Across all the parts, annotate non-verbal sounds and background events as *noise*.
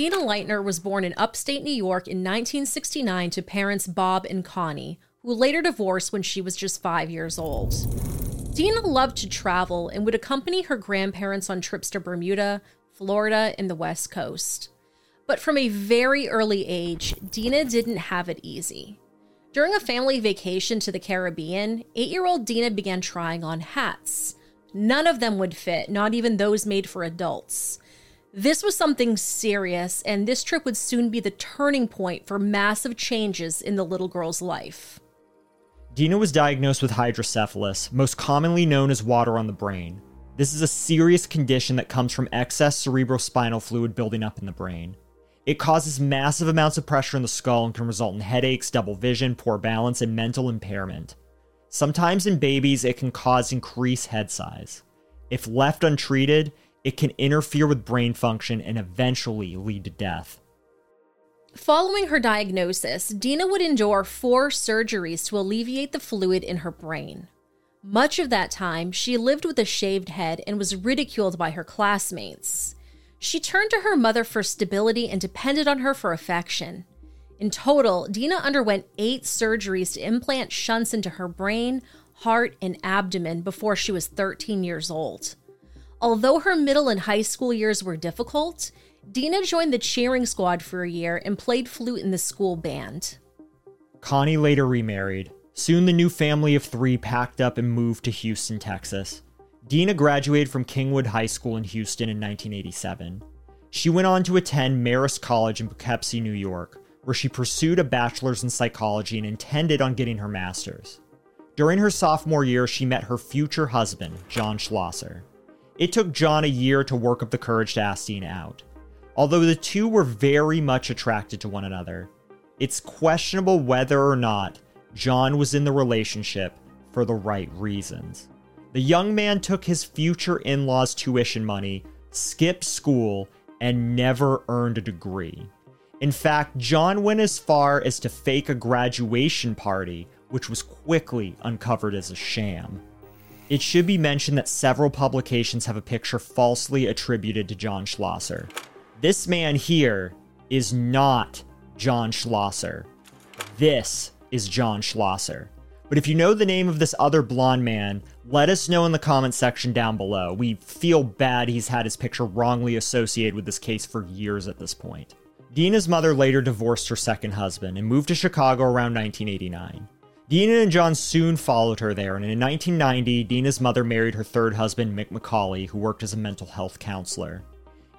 Dena Leitner was born in upstate New York in 1969 to parents Bob and Connie, who later divorced when she was just five years old. Dena loved to travel and would accompany her grandparents on trips to Bermuda, Florida, and the West Coast. But from a very early age, Dena didn't have it easy. During a family vacation to the Caribbean, eight year old Dena began trying on hats. None of them would fit, not even those made for adults. This was something serious, and this trip would soon be the turning point for massive changes in the little girl's life. Dena was diagnosed with hydrocephalus, most commonly known as water on the brain. This is a serious condition that comes from excess cerebrospinal fluid building up in the brain. It causes massive amounts of pressure in the skull and can result in headaches, double vision, poor balance, and mental impairment. Sometimes in babies, it can cause increased head size. If left untreated, it can interfere with brain function and eventually lead to death. Following her diagnosis, Dena would endure four surgeries to alleviate the fluid in her brain. Much of that time, she lived with a shaved head and was ridiculed by her classmates. She turned to her mother for stability and depended on her for affection. In total, Dena underwent eight surgeries to implant shunts into her brain, heart, and abdomen before she was 13 years old. Although her middle and high school years were difficult, Dena joined the cheering squad for a year and played flute in the school band. Connie later remarried. Soon the new family of three packed up and moved to Houston, Texas. Dena graduated from Kingwood High School in Houston in 1987. She went on to attend Marist College in Poughkeepsie, New York, where she pursued a bachelor's in psychology and intended on getting her master's. During her sophomore year, she met her future husband, John Schlosser. It took John a year to work up the courage to ask Dena out. Although the two were very much attracted to one another, it's questionable whether or not John was in the relationship for the right reasons. The young man took his future in law's tuition money, skipped school, and never earned a degree. In fact, John went as far as to fake a graduation party, which was quickly uncovered as a sham. It should be mentioned that several publications have a picture falsely attributed to John Schlosser. This man here is not John Schlosser. This is John Schlosser. But if you know the name of this other blonde man, let us know in the comment section down below. We feel bad he's had his picture wrongly associated with this case for years at this point. Dena's mother later divorced her second husband and moved to Chicago around 1989. Dena and John soon followed her there, and in 1990, Dena's mother married her third husband, Mick McCauley, who worked as a mental health counselor.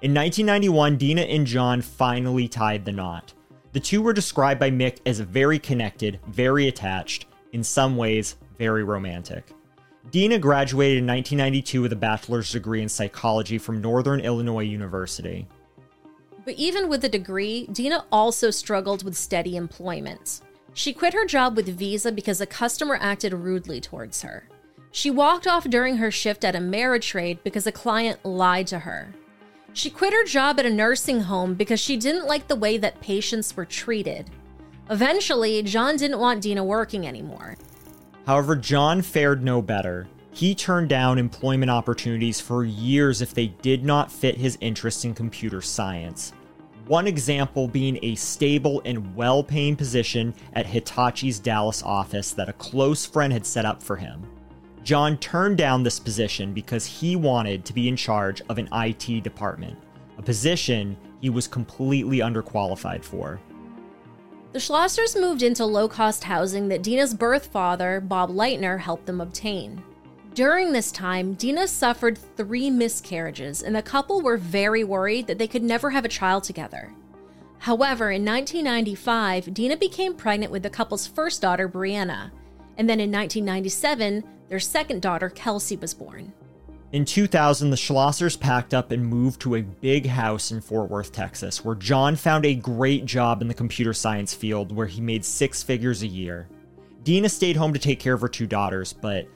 In 1991, Dena and John finally tied the knot. The two were described by Mick as very connected, very attached, in some ways, very romantic. Dena graduated in 1992 with a bachelor's degree in psychology from Northern Illinois University. But even with a degree, Dena also struggled with steady employment. She quit her job with Visa because a customer acted rudely towards her. She walked off during her shift at Ameritrade because a client lied to her. She quit her job at a nursing home because she didn't like the way that patients were treated. Eventually, John didn't want Dena working anymore. However, John fared no better. He turned down employment opportunities for years if they did not fit his interest in computer science. One example being a stable and well paying position at Hitachi's Dallas office that a close friend had set up for him. John turned down this position because he wanted to be in charge of an IT department, a position he was completely underqualified for. The Schlossers moved into low cost housing that Dena's birth father, Bob Leitner, helped them obtain. During this time, Dena suffered three miscarriages, and the couple were very worried that they could never have a child together. However, in 1995, Dena became pregnant with the couple's first daughter, Brianna, and then in 1997, their second daughter, Kelsey, was born. In 2000, the Schlossers packed up and moved to a big house in Fort Worth, Texas, where John found a great job in the computer science field where he made six figures a year. Dena stayed home to take care of her two daughters, but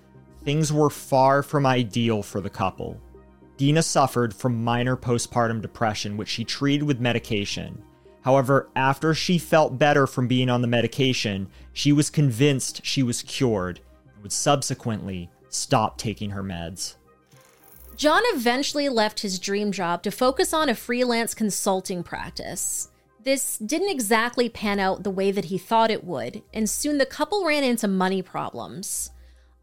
things were far from ideal for the couple. Dena suffered from minor postpartum depression, which she treated with medication. However, after she felt better from being on the medication, she was convinced she was cured and would subsequently stop taking her meds. John eventually left his dream job to focus on a freelance consulting practice. This didn't exactly pan out the way that he thought it would, and soon the couple ran into money problems.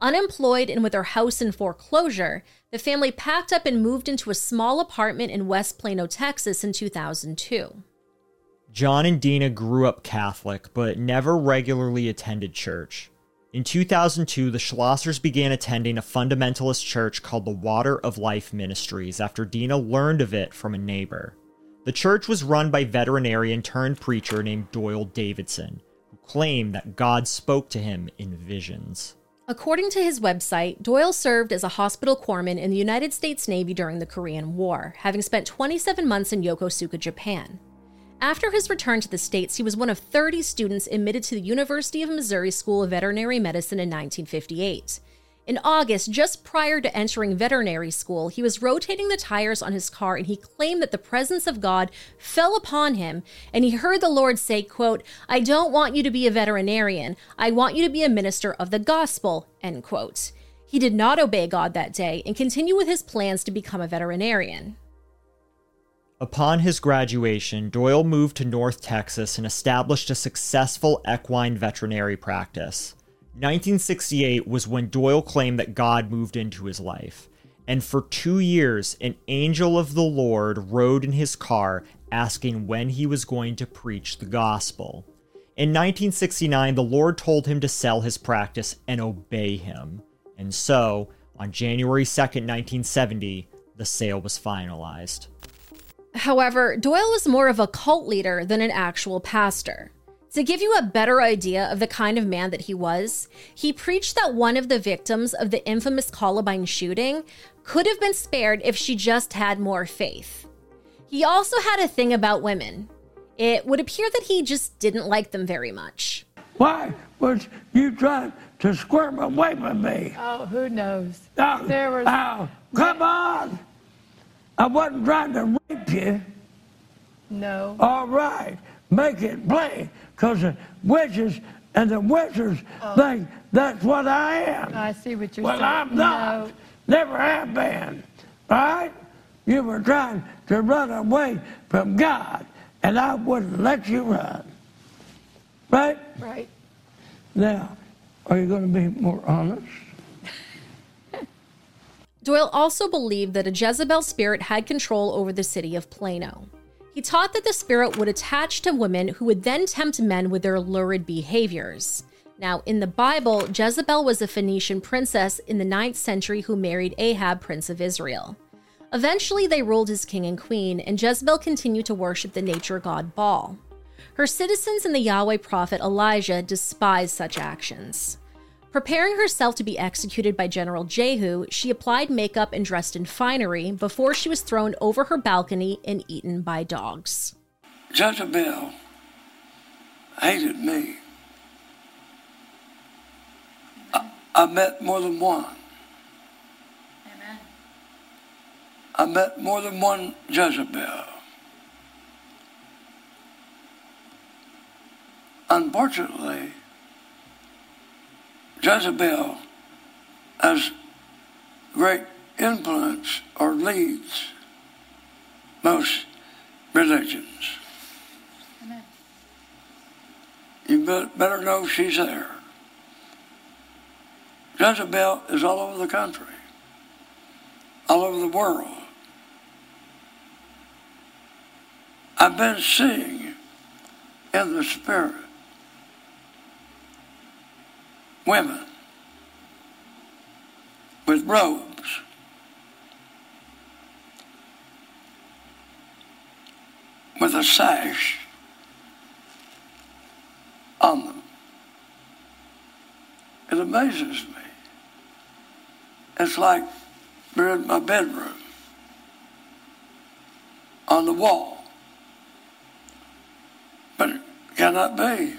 Unemployed and with their house in foreclosure, the family packed up and moved into a small apartment in West Plano, Texas in 2002. John and Dena grew up Catholic, but never regularly attended church. In 2002, the Schlossers began attending a fundamentalist church called the Water of Life Ministries after Dena learned of it from a neighbor. The church was run by veterinarian turned preacher named Doyle Davidson, who claimed that God spoke to him in visions. According to his website, Doyle served as a hospital corpsman in the United States Navy during the Korean War, having spent 27 months in Yokosuka, Japan. After his return to the States, he was one of 30 students admitted to the University of Missouri School of Veterinary Medicine in 1958. In August, just prior to entering veterinary school, he was rotating the tires on his car and he claimed that the presence of God fell upon him and he heard the Lord say, quote, I don't want you to be a veterinarian. I want you to be a minister of the gospel, end quote. He did not obey God that day and continued with his plans to become a veterinarian. Upon his graduation, Doyle moved to North Texas and established a successful equine veterinary practice. 1968 was when Doyle claimed that God moved into his life. And for two years, an angel of the Lord rode in his car asking when he was going to preach the gospel. In 1969, the Lord told him to sell his practice and obey him. And so, on January 2nd, 1970, the sale was finalized. However, Doyle was more of a cult leader than an actual pastor. To give you a better idea of the kind of man that he was, he preached that one of the victims of the infamous Columbine shooting could have been spared if she just had more faith. He also had a thing about women. It would appear that he just didn't like them very much. Why was you trying to squirm away from me? Oh, who knows? Oh, there was. Oh, come on! I wasn't trying to rape you. No. All right, make it plain, because the witches and the wizards Oh. think that's what I am. I see what you're well, saying. I'm not. No. Never have been. Right? You were trying to run away from God, and I wouldn't let you run. Right? Right. Now, are you going to be more honest? *laughs* Doyle also believed that a Jezebel spirit had control over the city of Plano. He taught that the spirit would attach to women who would then tempt men with their lurid behaviors. Now, in the Bible, Jezebel was a Phoenician princess in the 9th century who married Ahab, prince of Israel. Eventually, they ruled as king and queen, and Jezebel continued to worship the nature god Baal. Her citizens and the Yahweh prophet Elijah despised such actions. Preparing herself to be executed by General Jehu, she applied makeup and dressed in finery before she was thrown over her balcony and eaten by dogs. Jezebel hated me. I, I met more than one. Amen. I met more than one Jezebel. Unfortunately, Jezebel has great influence or leads most religions. Amen. You better know she's there. Jezebel is all over the country, all over the world. I've been seeing in the spirit women with robes with a sash on them. It amazes me. It's like we're in my bedroom on the wall. But it cannot be.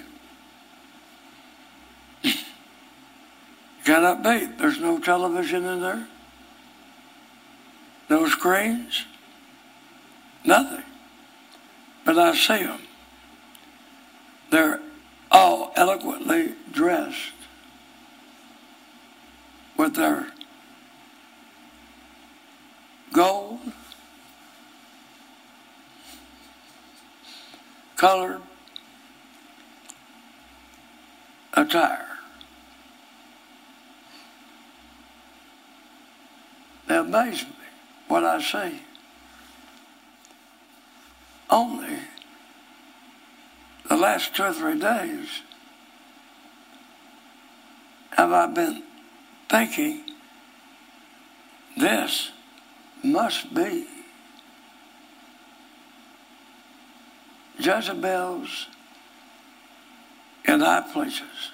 Cannot be. There's no television in there, no screens, nothing. But I see them. They're all eloquently dressed with their gold, colored attire. They amaze me what I see. Only the last two or three days have I been thinking this must be Jezebel's in high places.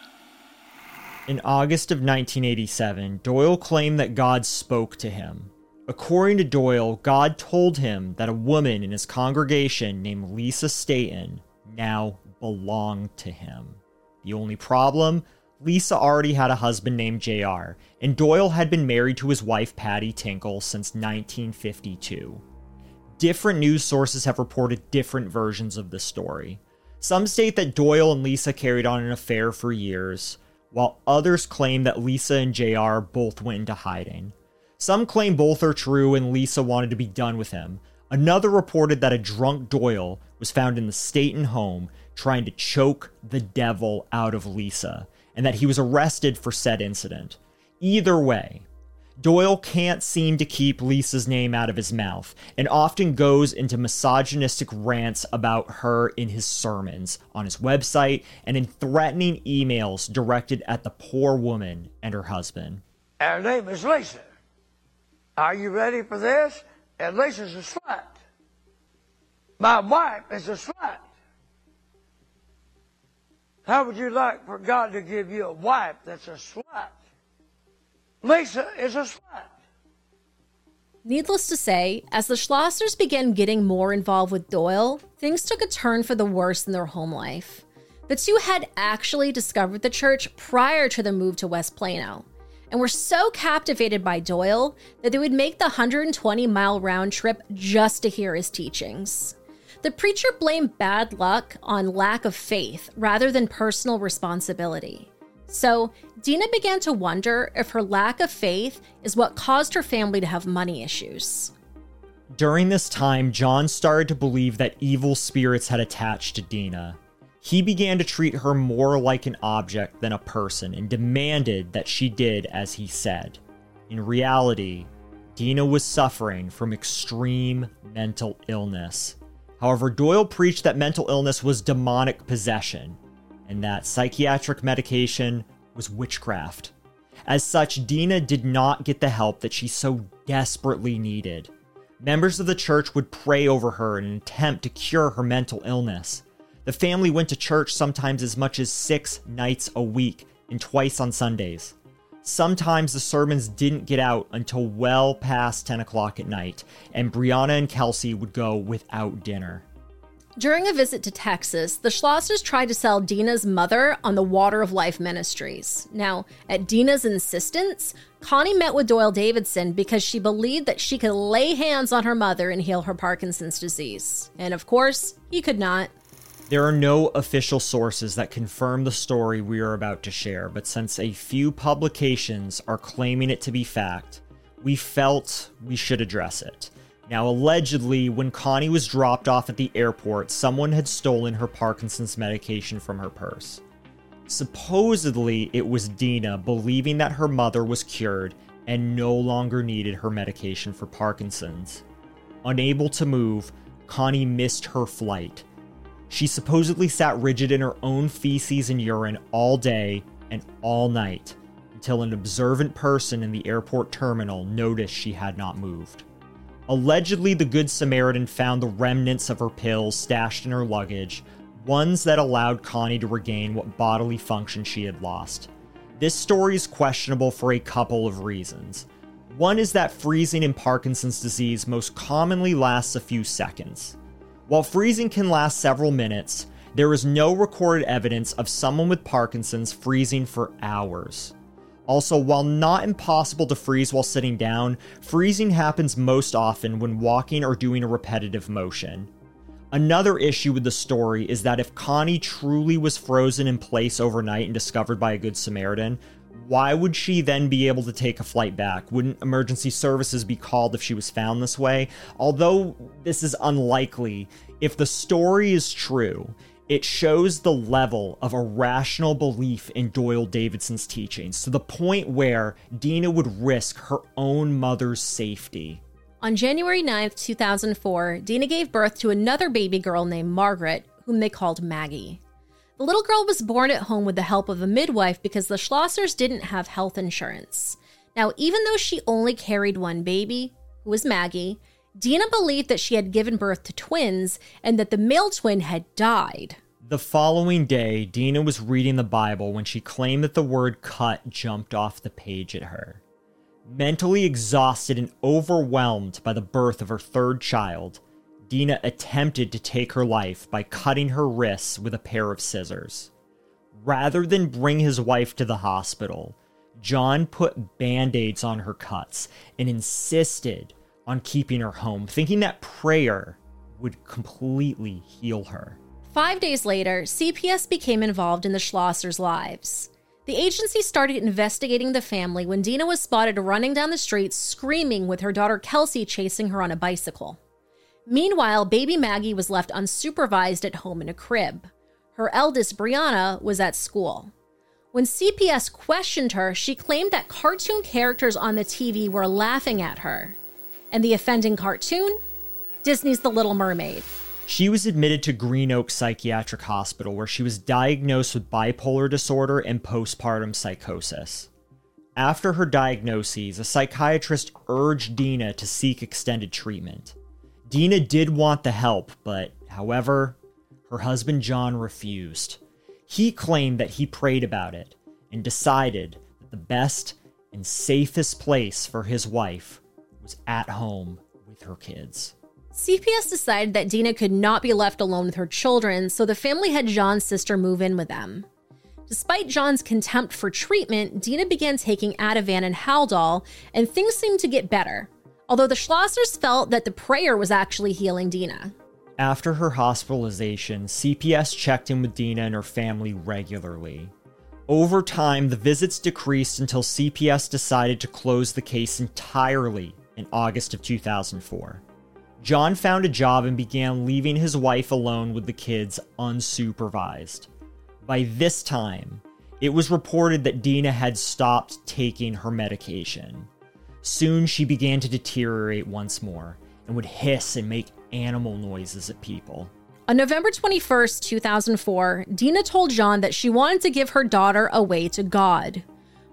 In August of 1987, Doyle claimed that God spoke to him. According to Doyle, God told him that a woman in his congregation named Lisa Staton now belonged to him. The only problem? Lisa already had a husband named JR, and Doyle had been married to his wife Patty Tinkle since 1952. Different news sources have reported different versions of the story. Some state that Doyle and Lisa carried on an affair for years, while others claim that Lisa and JR both went into hiding. Some claim both are true and Lisa wanted to be done with him. Another reported that a drunk Doyle was found in the Staton home trying to choke the devil out of Lisa, and that he was arrested for said incident. Either way, Doyle can't seem to keep Lisa's name out of his mouth and often goes into misogynistic rants about her in his sermons, on his website, and in threatening emails directed at the poor woman and her husband. Her name is Lisa. Are you ready for this? And Lisa's a slut. My wife is a slut. How would you like for God to give you a wife that's a slut? Lisa is a slut. Needless to say, as the Schlossers began getting more involved with Doyle, things took a turn for the worse in their home life. The two had actually discovered the church prior to the move to West Plano, and were so captivated by Doyle that they would make the 120 mile round trip just to hear his teachings. The preacher blamed bad luck on lack of faith rather than personal responsibility. So, Dena began to wonder if her lack of faith is what caused her family to have money issues. During this time, John started to believe that evil spirits had attached to Dena. He began to treat her more like an object than a person and demanded that she did as he said. In reality, Dena was suffering from extreme mental illness. However, Doyle preached that mental illness was demonic possession and that psychiatric medication was witchcraft. As such, Dena did not get the help that she so desperately needed. Members of the church would pray over her in an attempt to cure her mental illness. The family went to church sometimes as much as six nights a week and twice on Sundays. Sometimes the sermons didn't get out until well past 10 o'clock at night, and Brianna and Kelsey would go without dinner. During a visit to Texas, the Schlossers tried to sell Dena's mother on the Water of Life Ministries. Now, at Dena's insistence, Connie met with Doyle Davidson because she believed that she could lay hands on her mother and heal her Parkinson's disease. And of course, he could not. There are no official sources that confirm the story we are about to share, but since a few publications are claiming it to be fact, we felt we should address it. Now, allegedly, when Connie was dropped off at the airport, someone had stolen her Parkinson's medication from her purse. Supposedly, it was Dena believing that her mother was cured and no longer needed her medication for Parkinson's. Unable to move, Connie missed her flight. She supposedly sat rigid in her own feces and urine all day and all night until an observant person in the airport terminal noticed she had not moved. Allegedly, the Good Samaritan found the remnants of her pills stashed in her luggage, ones that allowed Connie to regain what bodily function she had lost. This story is questionable for a couple of reasons. One is that freezing in Parkinson's disease most commonly lasts a few seconds. While freezing can last several minutes, there is no recorded evidence of someone with Parkinson's freezing for hours. Also, while not impossible to freeze while sitting down, freezing happens most often when walking or doing a repetitive motion. Another issue with the story is that if Connie truly was frozen in place overnight and discovered by a Good Samaritan, Why would she then be able to take a flight back? Wouldn't emergency services be called if she was found this way? Although this is unlikely, if the story is true, it shows the level of irrational belief in Doyle Davidson's teachings to the point where Dena would risk her own mother's safety. On January 9th, 2004, Dena gave birth to another baby girl named Margaret, whom they called Maggie. The little girl was born at home with the help of a midwife because the Schlossers didn't have health insurance. Now, even though she only carried one baby, who was Maggie, Dena believed that she had given birth to twins and that the male twin had died. The following day, Dena was reading the Bible when she claimed that the word cut jumped off the page at her. Mentally exhausted and overwhelmed by the birth of her third child, Dena attempted to take her life by cutting her wrists with a pair of scissors. Rather than bring his wife to the hospital, John put band aids on her cuts and insisted on keeping her home, thinking that prayer would completely heal her. Five days later, CPS became involved in the Schlossers' lives. The agency started investigating the family when Dena was spotted running down the street screaming with her daughter Kelsey chasing her on a bicycle. Meanwhile, baby Maggie was left unsupervised at home in a crib. Her eldest, Brianna, was at school. When CPS questioned her, she claimed that cartoon characters on the TV were laughing at her. And the offending cartoon? Disney's The Little Mermaid. She was admitted to Green Oak Psychiatric Hospital, where she was diagnosed with bipolar disorder and postpartum psychosis. After her diagnoses, a psychiatrist urged Dena to seek extended treatment. Dena did want the help, but however, her husband John refused. He claimed that he prayed about it and decided that the best and safest place for his wife at home with her kids. CPS decided that Dena could not be left alone with her children, so the family had John's sister move in with them. Despite John's contempt for treatment, Dena began taking Ativan and Haldol, and things seemed to get better, although the Schlossers felt that the prayer was actually healing Dena. After her hospitalization, CPS checked in with Dena and her family regularly. Over time, the visits decreased until CPS decided to close the case entirely in August of 2004. John found a job and began leaving his wife alone with the kids unsupervised. By this time, it was reported that Dena had stopped taking her medication. Soon she began to deteriorate once more and would hiss and make animal noises at people. On November 21st, 2004, Dena told John that she wanted to give her daughter away to God.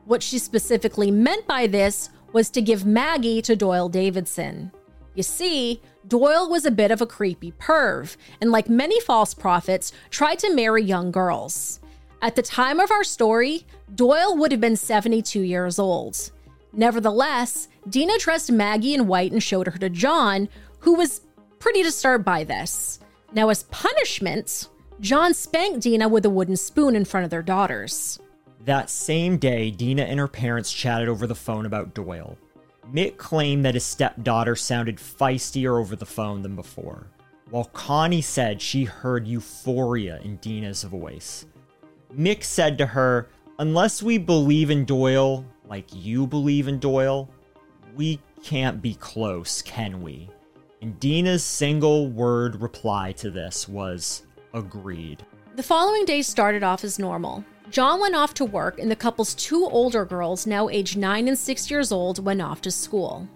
What she specifically meant by this was to give Maggie to Doyle Davidson. You see, Doyle was a bit of a creepy perv, and like many false prophets, tried to marry young girls. At the time of our story, Doyle would have been 72 years old. Nevertheless, Dena dressed Maggie in white and showed her to John, who was pretty disturbed by this. Now, as punishment, John spanked Dena with a wooden spoon in front of their daughters. That same day, Dena and her parents chatted over the phone about Doyle. Mick claimed that his stepdaughter sounded feistier over the phone than before, while Connie said she heard euphoria in Dena's voice. Mick said to her, Unless we believe in Doyle like you believe in Doyle, we can't be close, can we? And Dena's single word reply to this was agreed. The following day started off as normal. John went off to work, and the couple's two older girls, now aged 9 and 6 years old, went off to school.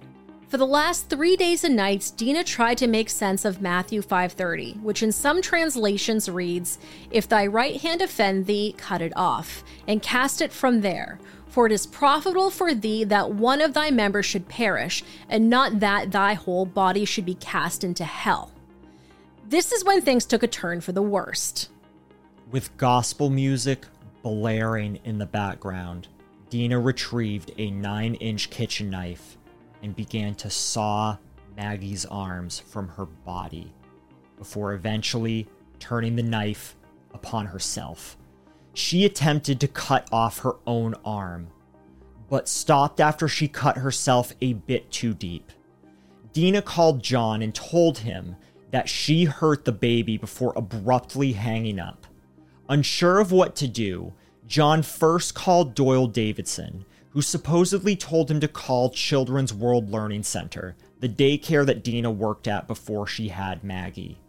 For the last 3 days and nights, Dena tried to make sense of Matthew 5:30, which in some translations reads, "If thy right hand offend thee, cut it off, and cast it from there, for it is profitable for thee that one of thy members should perish, and not that thy whole body should be cast into hell." This is when things took a turn for the worst. With gospel music blaring in the background, Dena retrieved a 9 inch kitchen knife and began to saw Maggie's arms from her body before eventually turning the knife upon herself. She attempted to cut off her own arm, but stopped after she cut herself a bit too deep. Dena called John and told him that she hurt the baby before abruptly hanging up. Unsure of what to do, John first called Doyle Davidson, who supposedly told him to call Children's World Learning Center, the daycare that Dena worked at before she had Maggie.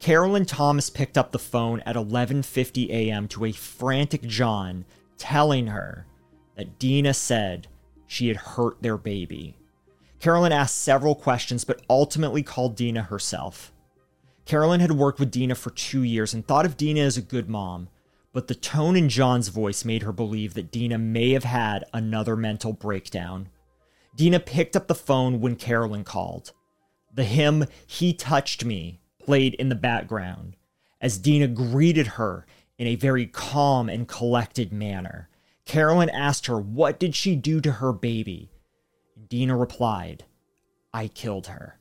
Carolyn Thomas picked up the phone at 11:50 a.m. to a frantic John telling her that Dena said she had hurt their baby. Carolyn asked several questions but ultimately called Dena herself. Carolyn had worked with Dena for 2 years and thought of Dena as a good mom, but the tone in John's voice made her believe that Dena may have had another mental breakdown. Dena picked up the phone when Carolyn called. The hymn, He Touched Me, played in the background as Dena greeted her in a very calm and collected manner. Carolyn asked her, What did she do to her baby? Dena replied, I killed her.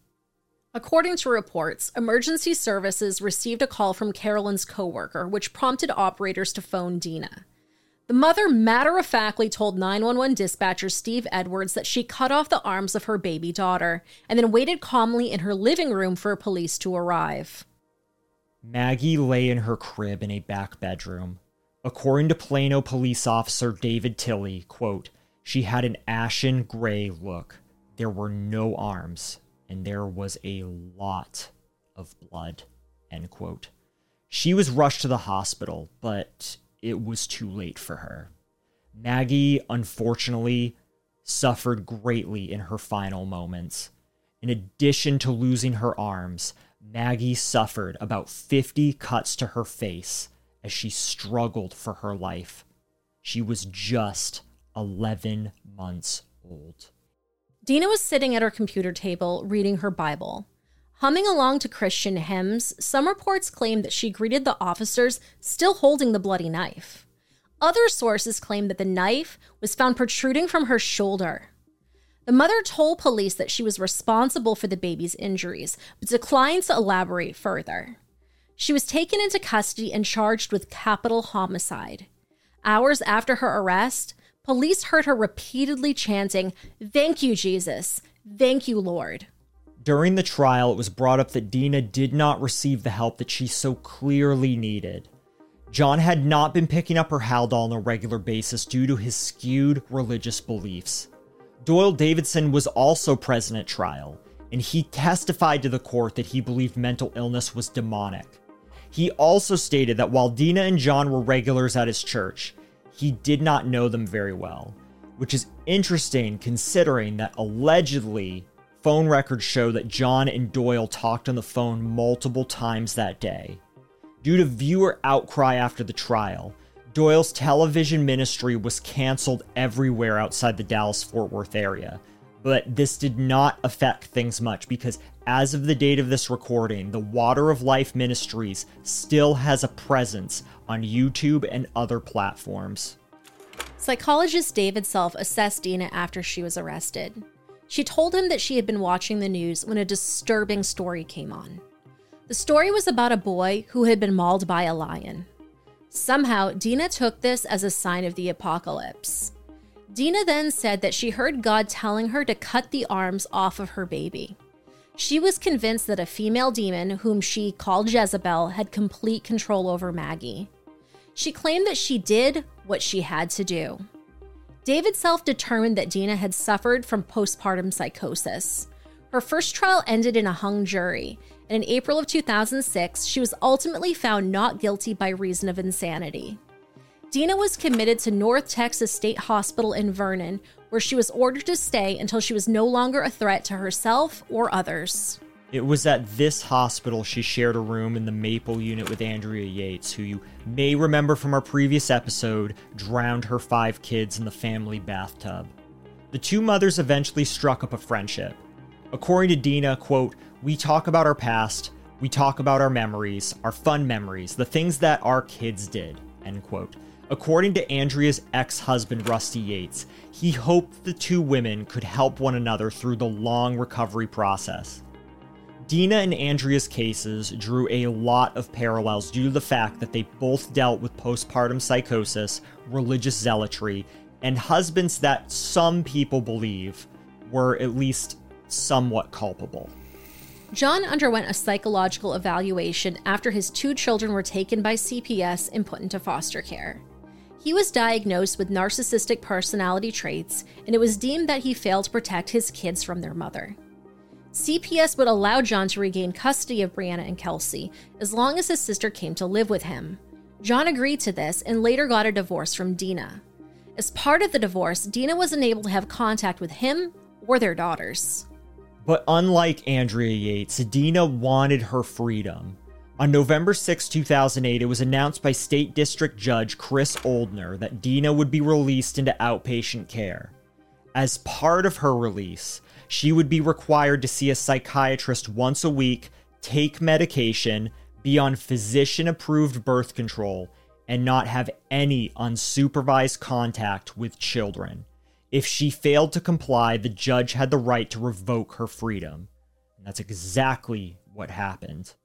According to reports, emergency services received a call from Carolyn's coworker, which prompted operators to phone Dena. The mother matter of factly told 911 dispatcher Steve Edwards that she cut off the arms of her baby daughter and then waited calmly in her living room for police to arrive. Maggie lay in her crib in a back bedroom. According to Plano police officer David Tilley, quote, she had an ashen gray look. There were no arms, and there was a lot of blood. End quote. She was rushed to the hospital, but it was too late for her. Maggie, unfortunately, suffered greatly in her final moments. In addition to losing her arms, Maggie suffered about 50 cuts to her face as she struggled for her life. She was just 11 months old. Dena was sitting at her computer table reading her Bible. Humming along to Christian hymns, some reports claim that she greeted the officers still holding the bloody knife. Other sources claim that the knife was found protruding from her shoulder. The mother told police that she was responsible for the baby's injuries, but declined to elaborate further. She was taken into custody and charged with capital homicide. Hours after her arrest, police heard her repeatedly chanting, Thank you, Jesus. Thank you, Lord. During the trial, it was brought up that Dena did not receive the help that she so clearly needed. John had not been picking up her Haldol on a regular basis due to his skewed religious beliefs. Doyle Davidson was also present at trial, and he testified to the court that he believed mental illness was demonic. He also stated that while Dena and John were regulars at his church, he did not know them very well, which is interesting considering that allegedly phone records show that John and Doyle talked on the phone multiple times that day. Due to viewer outcry after the trial, Doyle's television ministry was canceled everywhere outside the Dallas Fort Worth area. But this did not affect things much because, as of the date of this recording, the Water of Life Ministries still has a presence on YouTube and other platforms. Psychologist David Self assessed Dena after she was arrested. She told him that she had been watching the news when a disturbing story came on. The story was about a boy who had been mauled by a lion. Somehow, Dena took this as a sign of the apocalypse. Dena then said that she heard God telling her to cut the arms off of her baby. She was convinced that a female demon, whom she called Jezebel, had complete control over Maggie. She claimed that she did what she had to do. David Self determined that Dena had suffered from postpartum psychosis. Her first trial ended in a hung jury, and in April of 2006, she was ultimately found not guilty by reason of insanity. Dena was committed to North Texas State Hospital in Vernon, where she was ordered to stay until she was no longer a threat to herself or others. It was at this hospital she shared a room in the Maple unit with Andrea Yates, who you may remember from our previous episode drowned her five kids in the family bathtub. The two mothers eventually struck up a friendship. According to Dena, quote, "We talk about our past, we talk about our memories, our fun memories, the things that our kids did." End quote. According to Andrea's ex husband, Rusty Yates, he hoped the two women could help one another through the long recovery process. Dena and Andrea's cases drew a lot of parallels due to the fact that they both dealt with postpartum psychosis, religious zealotry, and husbands that some people believe were at least somewhat culpable. John underwent a psychological evaluation after his two children were taken by CPS and put into foster care. He was diagnosed with narcissistic personality traits, and it was deemed that he failed to protect his kids from their mother. CPS would allow John to regain custody of Brianna and Kelsey as long as his sister came to live with him. John agreed to this and later got a divorce from Dena. As part of the divorce, Dena was unable to have contact with him or their daughters. But unlike Andrea Yates, Dena wanted her freedom. On November 6, 2008, it was announced by State District Judge Chris Oldner that Dena would be released into outpatient care. As part of her release, she would be required to see a psychiatrist once a week, take medication, be on physician approved birth control, and not have any unsupervised contact with children. If she failed to comply, the judge had the right to revoke her freedom. And that's exactly what happened.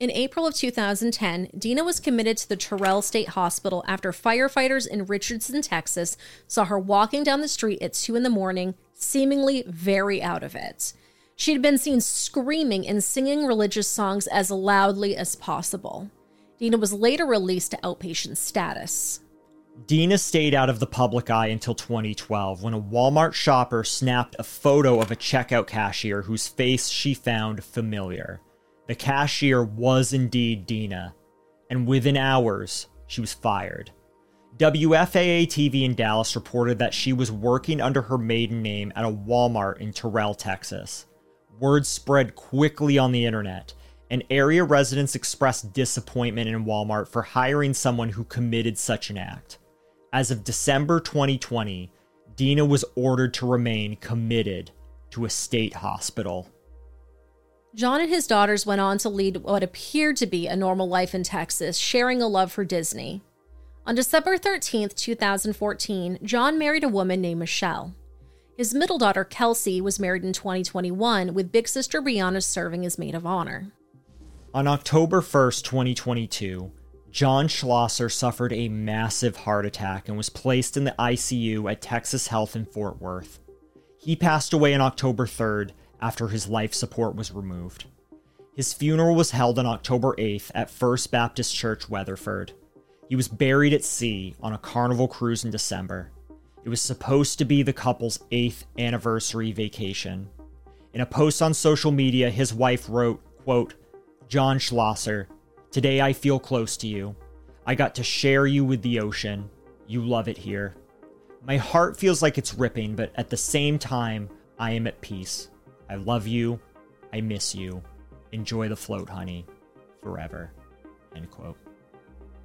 In April of 2010, Dena was committed to the Terrell State Hospital after firefighters in Richardson, Texas saw her walking down the street at 2 in the morning, seemingly very out of it. She had been seen screaming and singing religious songs as loudly as possible. Dena was later released to outpatient status. Dena stayed out of the public eye until 2012 when a Walmart shopper snapped a photo of a checkout cashier whose face she found familiar. The cashier was indeed Dena, and within hours, she was fired. WFAA TV in Dallas reported that she was working under her maiden name at a Walmart in Terrell, Texas. Word spread quickly on the internet, and area residents expressed disappointment in Walmart for hiring someone who committed such an act. As of December 2020, Dena was ordered to remain committed to a state hospital. John and his daughters went on to lead what appeared to be a normal life in Texas, sharing a love for Disney. On December 13, 2014, John married a woman named Michelle. His middle daughter, Kelsey, was married in 2021, with big sister Brianna serving as maid of honor. On October 1, 2022, John Schlosser suffered a massive heart attack and was placed in the ICU at Texas Health in Fort Worth. He passed away on October 3rd after his life support was removed. His funeral was held on October 8th at First Baptist Church, Weatherford. He was buried at sea on a carnival cruise in December. It was supposed to be the couple's eighth anniversary vacation. In a post on social media, his wife wrote, quote, John Schlosser, today I feel close to you. I got to share you with the ocean. You love it here. My heart feels like it's ripping, but at the same time, I am at peace. I love you. I miss you. Enjoy the float, honey. Forever. End quote.